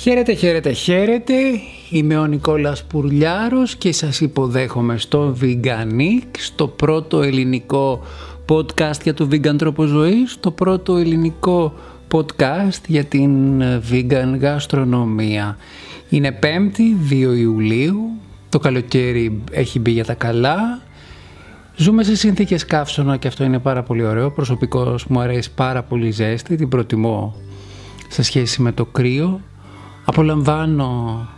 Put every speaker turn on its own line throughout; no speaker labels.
Χαίρετε, χαίρετε, χαίρετε. Είμαι ο Νικόλας Πουρλιάρος και σας υποδέχομαι στο Veganic, στο πρώτο ελληνικό podcast για το vegan τρόπο ζωής, το πρώτο ελληνικό podcast για την vegan γαστρονομία. Είναι 5η, 2 Ιουλίου, το καλοκαίρι έχει μπει για τα καλά. Ζούμε σε συνθήκες καύσωνα και αυτό είναι πάρα πολύ ωραίο. Προσωπικώς μου αρέσει πάρα πολύ ζέστη, την προτιμώ σε σχέση με το κρύο. Απολαμβάνω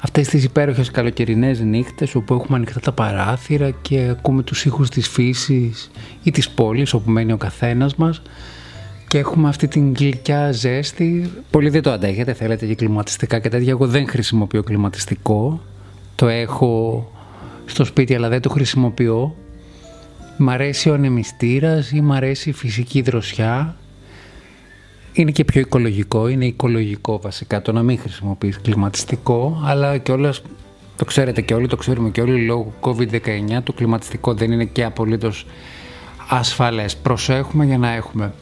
αυτές τις υπέροχες καλοκαιρινές νύχτες όπου έχουμε ανοιχτά τα παράθυρα και ακούμε τους ήχους της φύσης ή της πόλης όπου μένει ο καθένας μας και έχουμε αυτή την γλυκιά ζέστη. Πολλοί δεν το αντέχετε, θέλετε και κλιματιστικά και τέτοια. Εγώ δεν χρησιμοποιώ κλιματιστικό. Το έχω στο σπίτι αλλά δεν το χρησιμοποιώ. Μ' αρέσει ο ανεμιστήρας ή μ' αρέσει η φυσική δροσιά είναι και πιο οικολογικό, είναι οικολογικό βασικά το να μην χρησιμοποιείς κλιματιστικό, αλλά και όλα, το ξέρετε και όλοι, το ξέρουμε και όλοι, λόγω COVID-19 το κλιματιστικό δεν είναι και απολύτως ασφαλές. Προσέχουμε για να έχουμε.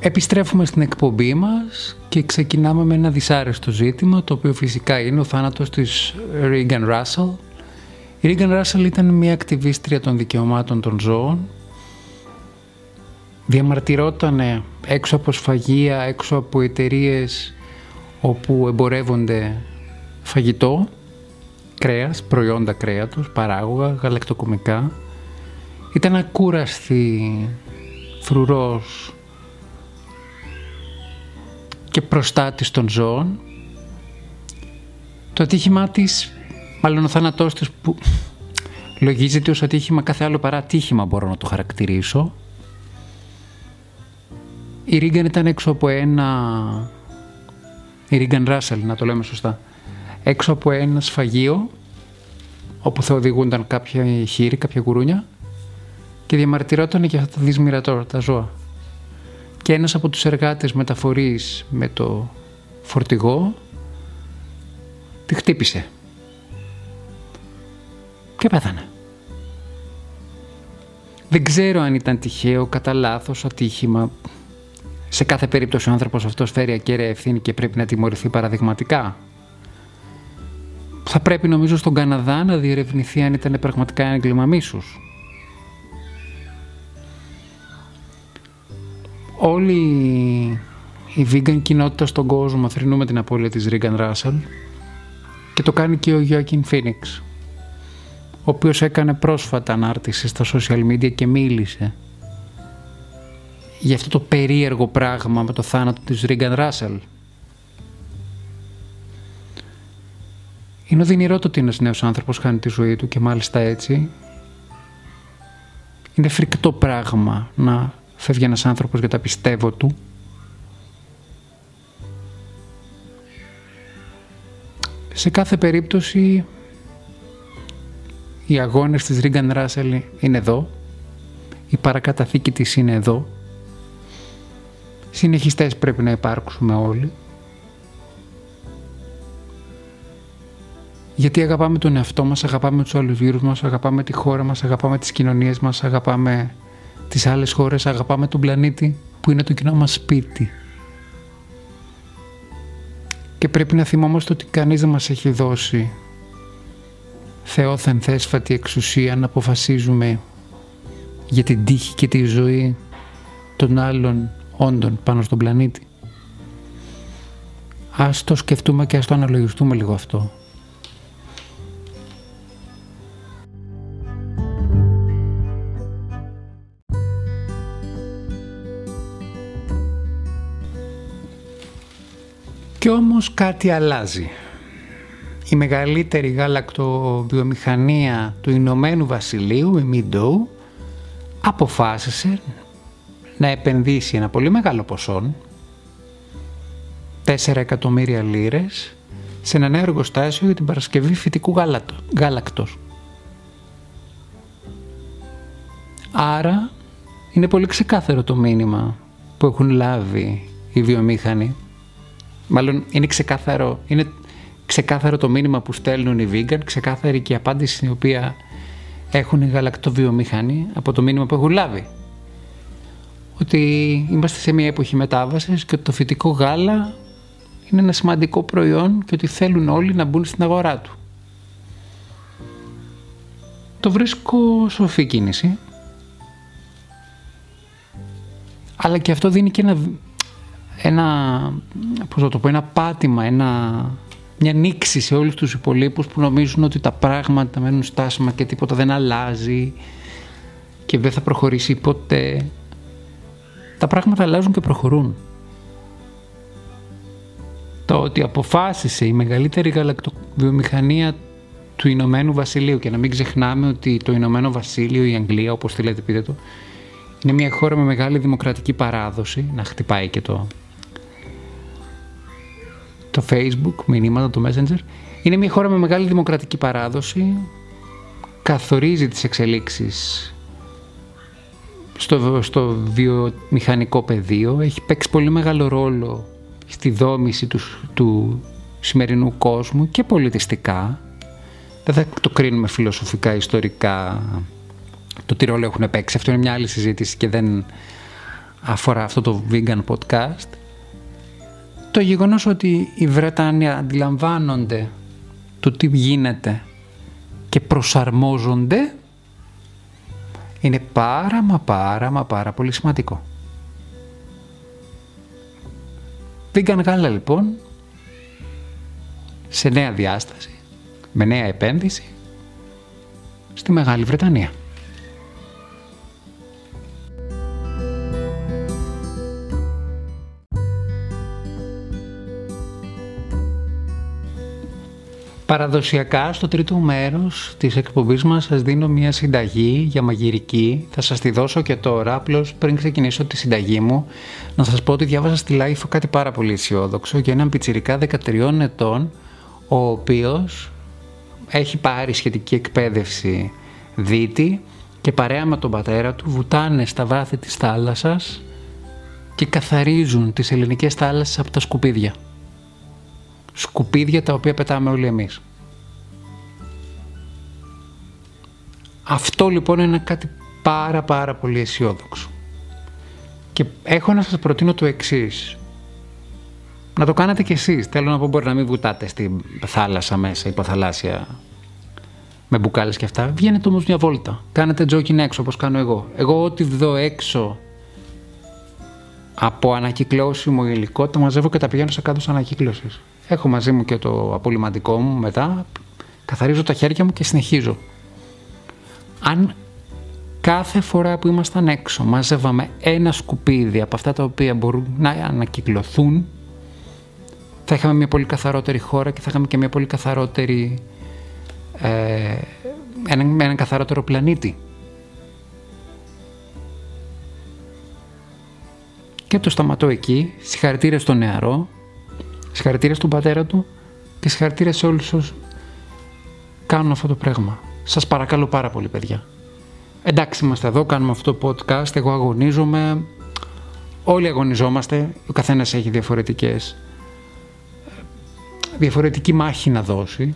Επιστρέφουμε στην εκπομπή μας και ξεκινάμε με ένα δυσάρεστο ζήτημα, το οποίο φυσικά είναι ο θάνατος της Regan Russell. Η Regan Russell ήταν μια ακτιβίστρια των δικαιωμάτων των ζώων, διαμαρτυρότανε έξω από σφαγεία, έξω από εταιρείες όπου εμπορεύονται φαγητό, κρέας, προϊόντα κρέατος, παράγωγα, γαλακτοκομικά. Ήταν ακούραστη, φρουρός και προστάτης των ζώων. Το ατύχημά της, μάλλον ο θάνατός της που λογίζεται ως ατύχημα κάθε άλλο παρά ατύχημα μπορώ να το χαρακτηρίσω, η Ρίγκαν ήταν έξω από ένα... Η Ρίγκαν Ράσελ, να το λέμε σωστά. Έξω από ένα σφαγείο όπου θα οδηγούνταν κάποια χείρη, κάποια γουρούνια και διαμαρτυρόταν για αυτά τα δυσμυρατό, τα ζώα. Και ένας από τους εργάτες μεταφορείς με το φορτηγό τη χτύπησε. Και πέθανε. Δεν ξέρω αν ήταν τυχαίο, κατά λάθος, ατύχημα, σε κάθε περίπτωση ο άνθρωπος αυτός φέρει ακέραια ευθύνη και πρέπει να τιμωρηθεί παραδειγματικά. Θα πρέπει νομίζω στον Καναδά να διερευνηθεί αν ήταν πραγματικά ένα έγκλημα μίσους. Όλη η vegan κοινότητα στον κόσμο θρυνούμε την απώλεια της Ρίγκαν Ράσελ και το κάνει και ο Γιώκιν Φίνιξ ο οποίος έκανε πρόσφατα ανάρτηση στα social media και μίλησε για αυτό το περίεργο πράγμα με το θάνατο της Ρίγκαν Ράσελ. Είναι οδυνηρό το ότι ένας νέος άνθρωπος χάνει τη ζωή του και μάλιστα έτσι. Είναι φρικτό πράγμα να φεύγει ένας άνθρωπος για τα πιστεύω του. Σε κάθε περίπτωση οι αγώνες της Ρίγκαν Ράσελ είναι εδώ. Η παρακαταθήκη της είναι εδώ συνεχιστές πρέπει να υπάρξουμε όλοι. Γιατί αγαπάμε τον εαυτό μας, αγαπάμε τους άλλους γύρους μας, αγαπάμε τη χώρα μας, αγαπάμε τις κοινωνίες μας, αγαπάμε τις άλλες χώρες, αγαπάμε τον πλανήτη που είναι το κοινό μας σπίτι. Και πρέπει να θυμόμαστε ότι κανείς δεν μας έχει δώσει θεόθεν θέσφατη εξουσία να αποφασίζουμε για την τύχη και τη ζωή των άλλων όντων πάνω στον πλανήτη. Ας το σκεφτούμε και ας το αναλογιστούμε λίγο αυτό. Κι όμως κάτι αλλάζει. Η μεγαλύτερη γάλακτοβιομηχανία του Ηνωμένου Βασιλείου, η Μιντόου, αποφάσισε να επενδύσει ένα πολύ μεγάλο ποσό, 4 εκατομμύρια λίρες, σε ένα νέο εργοστάσιο για την παρασκευή φυτικού γάλακτος. Άρα είναι πολύ ξεκάθαρο το μήνυμα που έχουν λάβει οι βιομήχανοι. Μάλλον είναι ξεκάθαρο, είναι ξεκάθαρο το μήνυμα που στέλνουν οι vegan, ξεκάθαρη και η απάντηση την οποία έχουν οι γαλακτοβιομηχανοί από το μήνυμα που έχουν λάβει ότι είμαστε σε μια εποχή μετάβασης και το φυτικό γάλα είναι ένα σημαντικό προϊόν και ότι θέλουν όλοι να μπουν στην αγορά του. Το βρίσκω σοφή κίνηση. Αλλά και αυτό δίνει και ένα, ένα, πώς το πω, ένα πάτημα, ένα, μια νήξη σε όλους τους υπολείπους που νομίζουν ότι τα πράγματα μένουν στάσιμα και τίποτα δεν αλλάζει και δεν θα προχωρήσει ποτέ. Τα πράγματα αλλάζουν και προχωρούν. Το ότι αποφάσισε η μεγαλύτερη γαλακτοβιομηχανία του Ηνωμένου Βασιλείου και να μην ξεχνάμε ότι το Ηνωμένο Βασίλειο, η Αγγλία όπως θέλετε πείτε το, είναι μια χώρα με μεγάλη δημοκρατική παράδοση, να χτυπάει και το, το Facebook, μηνύματα, το Messenger. Είναι μια χώρα με μεγάλη δημοκρατική παράδοση, καθορίζει τις εξελίξεις στο, στο βιομηχανικό πεδίο, έχει παίξει πολύ μεγάλο ρόλο στη δόμηση τους, του σημερινού κόσμου και πολιτιστικά. Δεν θα το κρίνουμε φιλοσοφικά, ιστορικά, το τι ρόλο έχουν παίξει. Αυτό είναι μια άλλη συζήτηση και δεν αφορά αυτό το vegan podcast. Το γεγονός ότι οι Βρετανοί αντιλαμβάνονται το τι γίνεται και προσαρμόζονται είναι πάρα μα πάρα μα πάρα πολύ σημαντικό. Vegan γάλα λοιπόν σε νέα διάσταση, με νέα επένδυση στη Μεγάλη Βρετανία. Παραδοσιακά στο τρίτο μέρος της εκπομπής μας σας δίνω μια συνταγή για μαγειρική. Θα σας τη δώσω και τώρα, απλώς πριν ξεκινήσω τη συνταγή μου, να σας πω ότι διάβασα στη LiFO κάτι πάρα πολύ αισιόδοξο για έναν πιτσιρικά 13 ετών, ο οποίος έχει πάρει σχετική εκπαίδευση δίτη και παρέα με τον πατέρα του βουτάνε στα βάθη της θάλασσας και καθαρίζουν τις ελληνικές θάλασσες από τα σκουπίδια σκουπίδια τα οποία πετάμε όλοι εμείς. Αυτό λοιπόν είναι κάτι πάρα πάρα πολύ αισιόδοξο. Και έχω να σας προτείνω το εξής. Να το κάνετε κι εσείς. Θέλω να πω μπορεί να μην βουτάτε στη θάλασσα μέσα, υποθαλάσσια, με μπουκάλες και αυτά. Βγαίνετε όμως μια βόλτα. Κάνετε τζόκιν έξω όπως κάνω εγώ. Εγώ ό,τι δω έξω από ανακυκλώσιμο υλικό το μαζεύω και τα πηγαίνω σε κάτω ανακύκλωσης. Έχω μαζί μου και το απολυμαντικό μου μετά, καθαρίζω τα χέρια μου και συνεχίζω. Αν κάθε φορά που ήμασταν έξω μαζεύαμε ένα σκουπίδι από αυτά τα οποία μπορούν να ανακυκλωθούν, θα είχαμε μια πολύ καθαρότερη χώρα και θα είχαμε και μια πολύ καθαρότερη, ε, έναν, έναν καθαρότερο πλανήτη. Και το σταματώ εκεί. Συγχαρητήρια στον νεαρό Συγχαρητήρια στον πατέρα του και συγχαρητήρια σε όλους όσους κάνουν αυτό το πράγμα. Σας παρακαλώ πάρα πολύ παιδιά. Εντάξει είμαστε εδώ, κάνουμε αυτό το podcast, εγώ αγωνίζομαι, όλοι αγωνιζόμαστε, ο καθένας έχει διαφορετικές, διαφορετική μάχη να δώσει,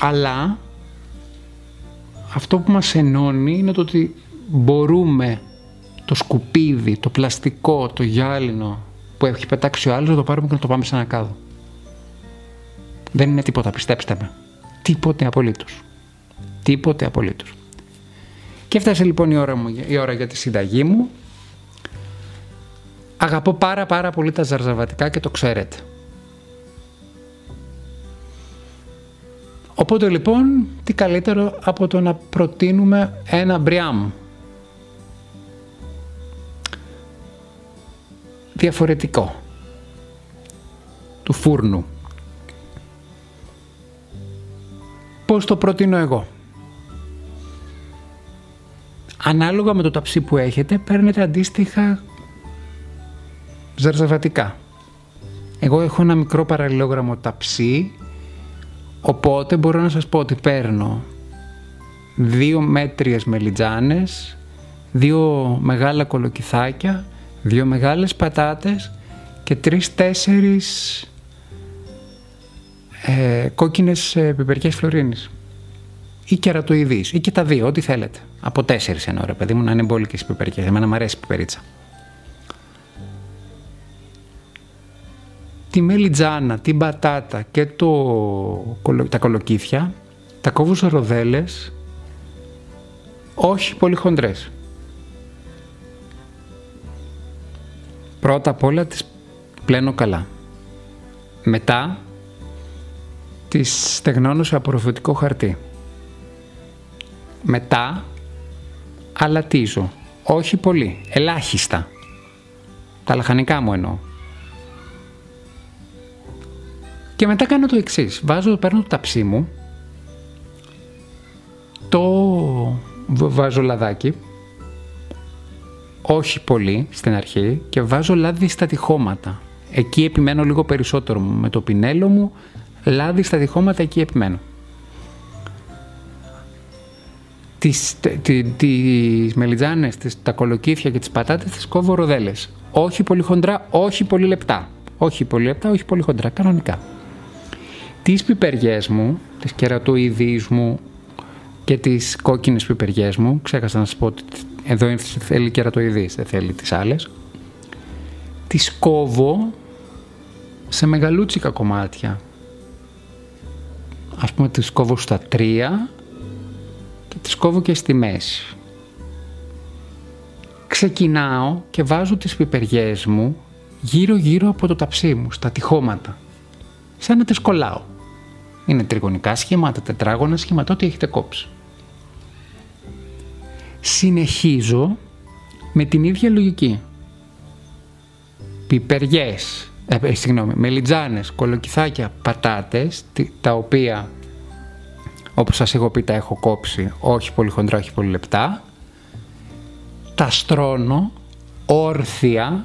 αλλά αυτό που μας ενώνει είναι το ότι μπορούμε το σκουπίδι, το πλαστικό, το γυάλινο, που έχει πετάξει ο άλλος να το πάρουμε και να το πάμε σε ένα κάδο. Δεν είναι τίποτα, πιστέψτε με. Τίποτε απολύτως. Τίποτε απολύτως. Και έφτασε λοιπόν η ώρα, μου, η ώρα για τη συνταγή μου. Αγαπώ πάρα πάρα πολύ τα ζαρζαβατικά και το ξέρετε. Οπότε λοιπόν, τι καλύτερο από το να προτείνουμε ένα μπριάμ διαφορετικό του φούρνου. Πώς το προτείνω εγώ; Ανάλογα με το ταψί που έχετε παίρνετε αντίστοιχα ζαρζαβατικά. Εγώ έχω ένα μικρό παραλληλόγραμμο ταψί οπότε μπορώ να σας πω ότι παίρνω δύο μέτριες μελιτζάνες, δύο μεγάλα κολοκυθάκια δύο μεγάλες πατάτες και τρεις-τέσσερις ε, κόκκινες ε, πιπερικές φλωρίνης ή κερατοειδείς ή και τα δύο, ό,τι θέλετε. Από τέσσερις εννοώ ρε παιδί μου να είναι μπόλικες πιπερικές. Εμένα μου αρέσει η πιπερίτσα. τη μελιτζάνα, την πατάτα και το, τα κολοκύθια τα κόβω σε ροδέλες όχι πολύ χοντρές. Πρώτα απ' όλα τις πλένω καλά. Μετά τις στεγνώνω σε απορροφητικό χαρτί. Μετά αλατίζω. Όχι πολύ, ελάχιστα. Τα λαχανικά μου εννοώ. Και μετά κάνω το εξής. Βάζω, παίρνω το ταψί μου, το βάζω λαδάκι, όχι πολύ στην αρχή και βάζω λάδι στα τυχώματα. Εκεί επιμένω λίγο περισσότερο με το πινέλο μου, λάδι στα τυχώματα εκεί επιμένω. Τις, τις μελιτζάνες, τις, τα κολοκύθια και τις πατάτες τις κόβω ροδέλες. Όχι πολύ χοντρά, όχι πολύ λεπτά. Όχι πολύ λεπτά, όχι πολύ χοντρά, κανονικά. Τις πιπεριές μου, τις κερατοειδείς μου και τις κόκκινες πιπεριές μου, ξέχασα να σας πω ότι εδώ θέλει κερατοειδείς, δεν θέλει τις άλλες, τις κόβω σε μεγαλούτσικα κομμάτια. Ας πούμε τις κόβω στα τρία και τις κόβω και στη μέση. Ξεκινάω και βάζω τις πιπεριές μου γύρω γύρω από το ταψί μου, στα τυχώματα. Σαν να τις κολλάω. Είναι τριγωνικά σχήματα, τετράγωνα σχήματα, ό,τι έχετε κόψει. Συνεχίζω με την ίδια λογική. Πιπεριές, ε, ε, συγγνώμη, μελιτζάνες, κολοκυθάκια, πατάτες, τα οποία όπως σας έχω πει τα έχω κόψει, όχι πολύ χοντρά, όχι πολύ λεπτά. Τα στρώνω όρθια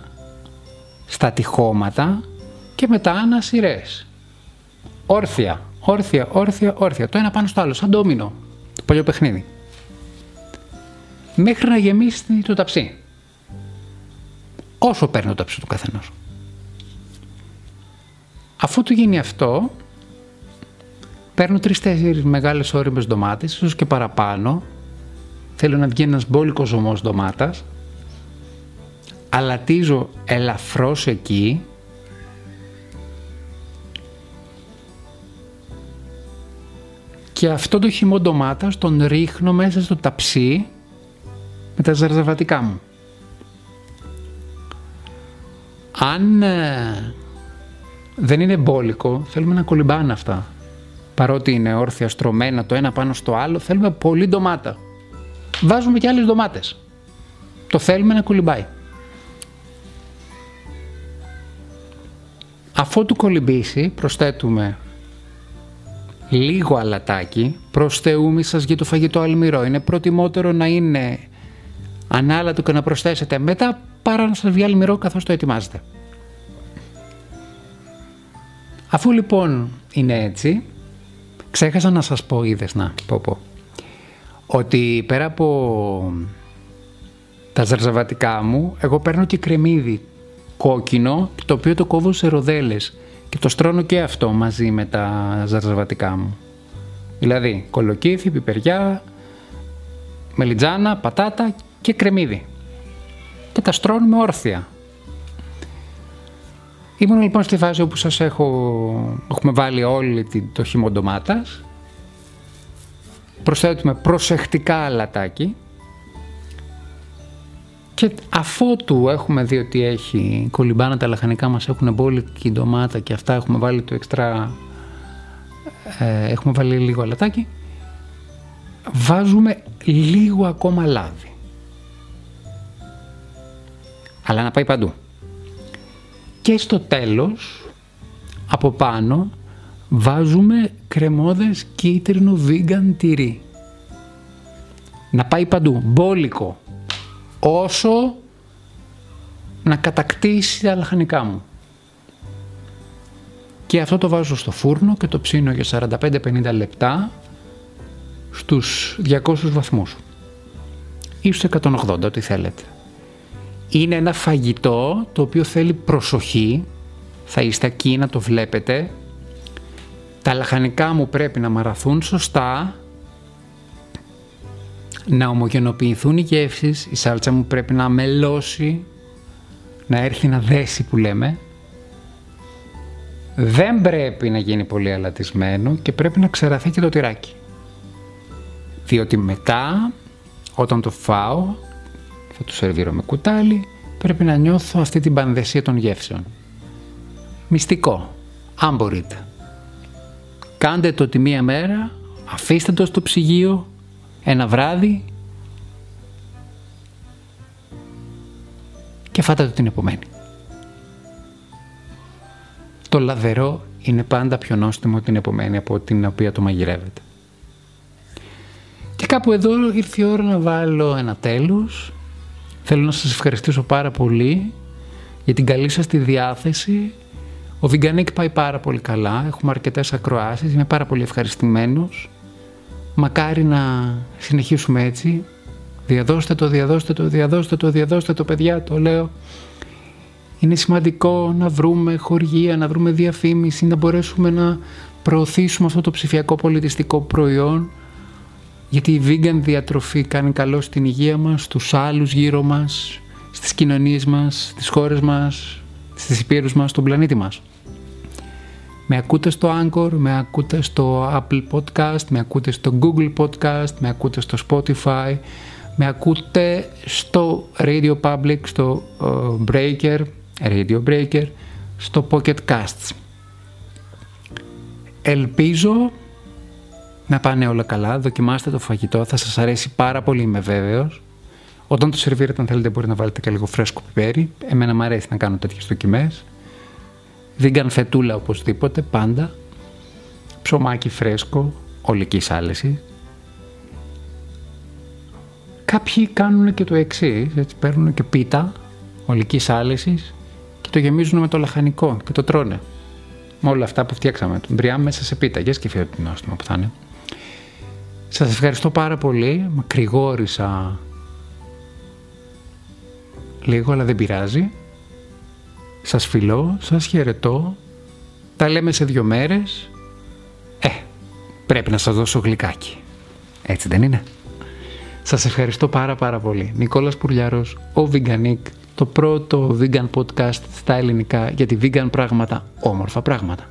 στα τυχώματα και μετά ανασυρές. Όρθια, όρθια, όρθια, όρθια. Το ένα πάνω στο άλλο, σαν ντόμινο. Το παλιό παιχνίδι. Μέχρι να γεμίσει το ταψί. Όσο παίρνει το ταψί του καθενός. Αφού του γίνει αυτό, παίρνω τρει-τέσσερι μεγάλες όριμες ντομάτες, ίσως και παραπάνω. Θέλω να βγει ένας μπόλικος ζωμό ντομάτας. Αλατίζω ελαφρώς εκεί. Και αυτό το χυμό ντομάτας τον ρίχνω μέσα στο ταψί με τα ζαρζαβατικά μου. Αν ε, δεν είναι μπόλικο, θέλουμε να κολυμπάνε αυτά. Παρότι είναι όρθια στρωμένα το ένα πάνω στο άλλο, θέλουμε πολύ ντομάτα. Βάζουμε και άλλες ντομάτες. Το θέλουμε να κολυμπάει. Αφού του κολυμπήσει, προσθέτουμε λίγο αλατάκι, προς Θεού μη σας για το φαγητό αλμυρό. Είναι προτιμότερο να είναι ανάλατο και να προσθέσετε μετά παρά να σας βγει αλμυρό καθώς το ετοιμάζετε. Αφού λοιπόν είναι έτσι, ξέχασα να σας πω, είδες να πω πω, ότι πέρα από τα ζαρζαβατικά μου, εγώ παίρνω και κρεμμύδι κόκκινο, το οποίο το κόβω σε ροδέλες και το στρώνω και αυτό μαζί με τα ζαρζαβατικά μου. Δηλαδή, κολοκύθι, πιπεριά, μελιτζάνα, πατάτα και κρεμμύδι. Και τα στρώνουμε όρθια. Ήμουν λοιπόν στη φάση όπου σας έχω, έχουμε βάλει όλη το χυμό ντομάτας. Προσθέτουμε προσεκτικά αλατάκι. Και αφότου έχουμε δει ότι έχει κολυμπάνα τα λαχανικά μας έχουν μπόλικη ντομάτα και αυτά έχουμε βάλει το εξτρά, ε, έχουμε βάλει λίγο αλατάκι, βάζουμε λίγο ακόμα λάδι. Αλλά να πάει παντού και στο τέλος από πάνω βάζουμε κρεμόδες κίτρινο vegan τυρί. Να πάει παντού, μπόλικο, όσο να κατακτήσει τα λαχανικά μου. Και αυτό το βάζω στο φούρνο και το ψήνω για 45-50 λεπτά στους 200 βαθμούς ή στους 180, ό,τι θέλετε είναι ένα φαγητό το οποίο θέλει προσοχή, θα είστε εκεί να το βλέπετε. Τα λαχανικά μου πρέπει να μαραθούν σωστά, να ομογενοποιηθούν οι γεύσεις, η σάλτσα μου πρέπει να μελώσει, να έρθει να δέσει που λέμε Δεν πρέπει να γίνει πολύ αλατισμένο και πρέπει να ξεραθεί και το τυράκι. Διότι μετά, όταν το φάω, θα το σερβίρω με κουτάλι, πρέπει να νιώθω αυτή την πανδεσία των γεύσεων. Μυστικό, αν μπορείτε. Κάντε το τη μία μέρα, αφήστε το στο ψυγείο, ένα βράδυ και φάτε το την επομένη. Το λαδερό είναι πάντα πιο νόστιμο την επομένη από την οποία το μαγειρεύετε. Και κάπου εδώ ήρθε η ώρα να βάλω ένα τέλος. Θέλω να σας ευχαριστήσω πάρα πολύ για την καλή σας τη διάθεση. Ο Veganic πάει πάρα πολύ καλά, έχουμε αρκετές ακροάσεις, είμαι πάρα πολύ ευχαριστημένος. Μακάρι να συνεχίσουμε έτσι. Διαδώστε το, διαδώστε το, διαδώστε το, διαδώστε το παιδιά, το λέω. Είναι σημαντικό να βρούμε χορηγία, να βρούμε διαφήμιση, να μπορέσουμε να προωθήσουμε αυτό το ψηφιακό πολιτιστικό προϊόν γιατί η vegan διατροφή κάνει καλό στην υγεία μας, στους άλλους γύρω μας, στις κοινωνίες μας, στις χώρες μας, στις υπήρους μας, στον πλανήτη μας. Με ακούτε στο Anchor, με ακούτε στο Apple Podcast, με ακούτε στο Google Podcast, με ακούτε στο Spotify, με ακούτε στο Radio Public, στο uh, Breaker, Radio Breaker, στο Pocket Casts. Ελπίζω να πάνε όλα καλά, δοκιμάστε το φαγητό, θα σας αρέσει πάρα πολύ είμαι βέβαιος. Όταν το σερβίρετε αν θέλετε μπορείτε να βάλετε και λίγο φρέσκο πιπέρι. Εμένα μου αρέσει να κάνω τέτοιες δοκιμές. Vegan φετούλα οπωσδήποτε, πάντα. Ψωμάκι φρέσκο, ολική άλεση. Κάποιοι κάνουν και το εξής, έτσι παίρνουν και πίτα ολική άλεση και το γεμίζουν με το λαχανικό και το τρώνε. Με όλα αυτά που φτιάξαμε. Τον μπριάμ μέσα σε πίτα. Για σκεφτείτε την νόστιμο που θα είναι. Σας ευχαριστώ πάρα πολύ. Μακρηγόρησα λίγο, αλλά δεν πειράζει. Σας φιλώ, σας χαιρετώ. Τα λέμε σε δύο μέρες. Ε, πρέπει να σας δώσω γλυκάκι. Έτσι δεν είναι; Σας ευχαριστώ πάρα πάρα πολύ. Νικόλας Πουρλιάρος, ο Veganic, το πρώτο vegan podcast στα ελληνικά για τη vegan πράγματα, όμορφα πράγματα.